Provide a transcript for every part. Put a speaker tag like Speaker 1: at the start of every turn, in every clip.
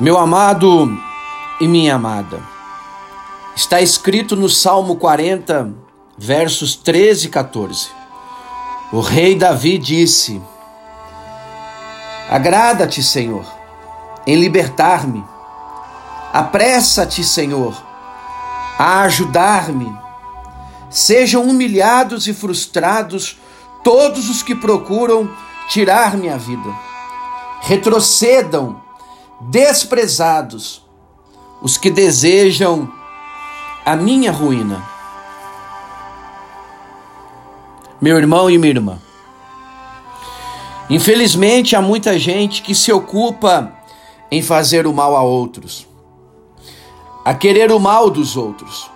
Speaker 1: Meu amado e minha amada, está escrito no Salmo 40, versos 13 e 14. O rei Davi disse: Agrada-te, Senhor, em libertar-me. Apressa-te, Senhor, a ajudar-me. Sejam humilhados e frustrados todos os que procuram tirar minha vida. Retrocedam desprezados os que desejam a minha ruína. Meu irmão e minha irmã, infelizmente há muita gente que se ocupa em fazer o mal a outros, a querer o mal dos outros.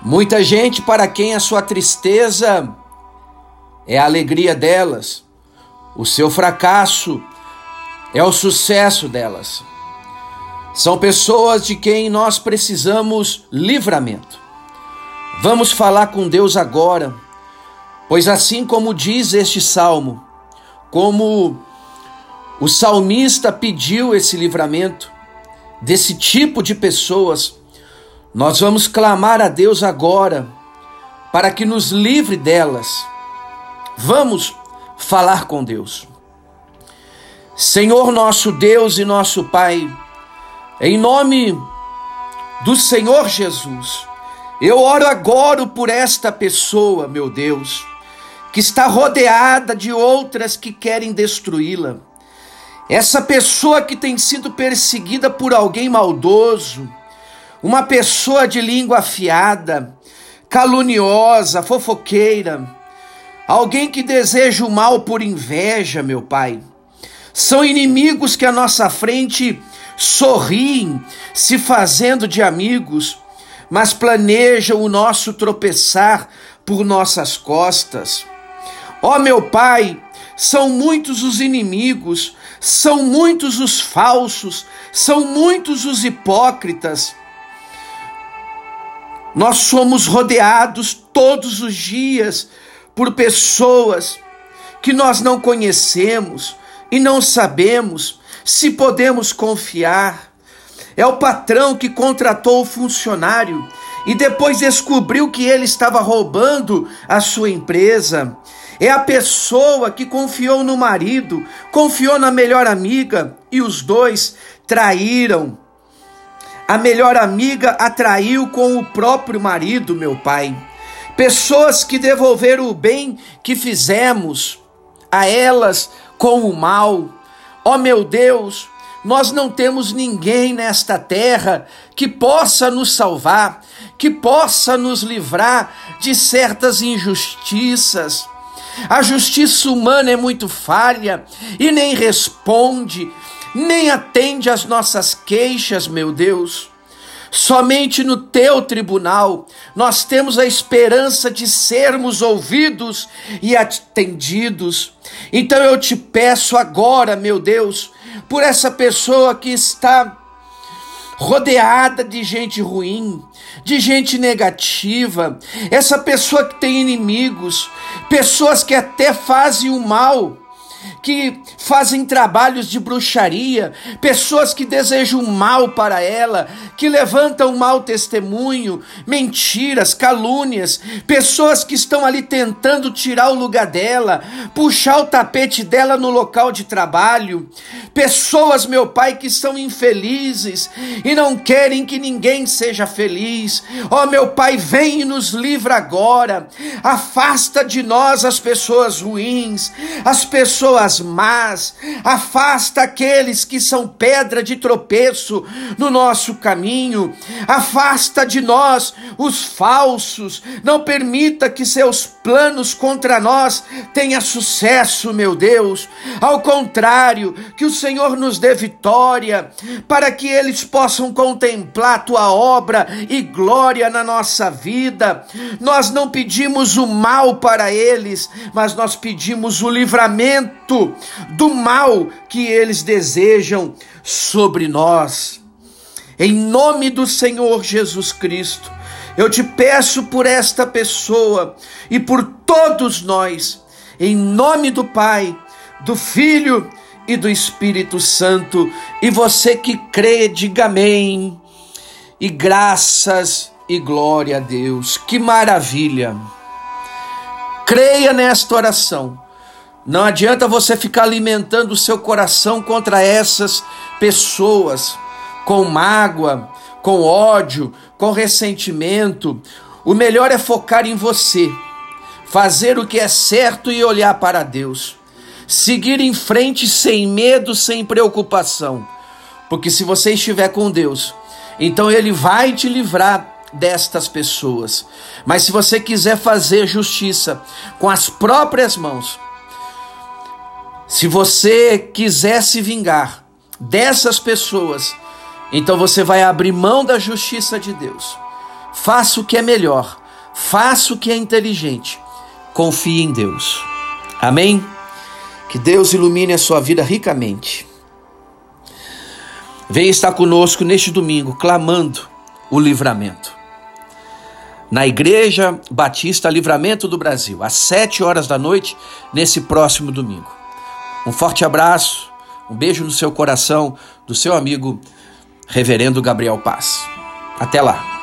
Speaker 1: Muita gente para quem a sua tristeza é a alegria delas, o seu fracasso é o sucesso delas. São pessoas de quem nós precisamos livramento. Vamos falar com Deus agora, pois assim como diz este salmo, como o salmista pediu esse livramento desse tipo de pessoas, nós vamos clamar a Deus agora para que nos livre delas. Vamos falar com Deus. Senhor nosso Deus e nosso Pai, em nome do Senhor Jesus, eu oro agora por esta pessoa, meu Deus, que está rodeada de outras que querem destruí-la. Essa pessoa que tem sido perseguida por alguém maldoso, uma pessoa de língua afiada, caluniosa, fofoqueira, alguém que deseja o mal por inveja, meu Pai. São inimigos que à nossa frente sorriem, se fazendo de amigos, mas planejam o nosso tropeçar por nossas costas. Ó oh, meu Pai, são muitos os inimigos, são muitos os falsos, são muitos os hipócritas. Nós somos rodeados todos os dias por pessoas que nós não conhecemos, e não sabemos se podemos confiar. É o patrão que contratou o funcionário e depois descobriu que ele estava roubando a sua empresa. É a pessoa que confiou no marido, confiou na melhor amiga e os dois traíram. A melhor amiga atraiu com o próprio marido, meu pai. Pessoas que devolveram o bem que fizemos a elas com o mal. Ó oh, meu Deus, nós não temos ninguém nesta terra que possa nos salvar, que possa nos livrar de certas injustiças. A justiça humana é muito falha e nem responde, nem atende às nossas queixas, meu Deus. Somente no teu tribunal nós temos a esperança de sermos ouvidos e atendidos. Então eu te peço agora, meu Deus, por essa pessoa que está rodeada de gente ruim, de gente negativa, essa pessoa que tem inimigos, pessoas que até fazem o mal que fazem trabalhos de bruxaria, pessoas que desejam mal para ela, que levantam mau testemunho, mentiras, calúnias, pessoas que estão ali tentando tirar o lugar dela, puxar o tapete dela no local de trabalho, pessoas, meu Pai, que são infelizes e não querem que ninguém seja feliz. Ó oh, meu Pai, vem e nos livra agora, afasta de nós as pessoas ruins, as pessoas pessoas más, afasta aqueles que são pedra de tropeço no nosso caminho, afasta de nós os falsos, não permita que seus planos contra nós tenham sucesso, meu Deus. Ao contrário, que o Senhor nos dê vitória, para que eles possam contemplar tua obra e glória na nossa vida. Nós não pedimos o mal para eles, mas nós pedimos o livramento do mal que eles desejam sobre nós. Em nome do Senhor Jesus Cristo, eu te peço por esta pessoa e por todos nós, em nome do Pai, do Filho e do Espírito Santo. E você que crê, diga amém. E graças e glória a Deus. Que maravilha! Creia nesta oração. Não adianta você ficar alimentando o seu coração contra essas pessoas com mágoa, com ódio, com ressentimento. O melhor é focar em você, fazer o que é certo e olhar para Deus. Seguir em frente sem medo, sem preocupação. Porque se você estiver com Deus, então Ele vai te livrar destas pessoas. Mas se você quiser fazer justiça com as próprias mãos, se você quiser se vingar dessas pessoas, então você vai abrir mão da justiça de Deus. Faça o que é melhor, faça o que é inteligente, confie em Deus. Amém? Que Deus ilumine a sua vida ricamente. Venha estar conosco neste domingo, clamando o livramento. Na Igreja Batista Livramento do Brasil, às sete horas da noite, nesse próximo domingo. Um forte abraço, um beijo no seu coração, do seu amigo Reverendo Gabriel Paz. Até lá.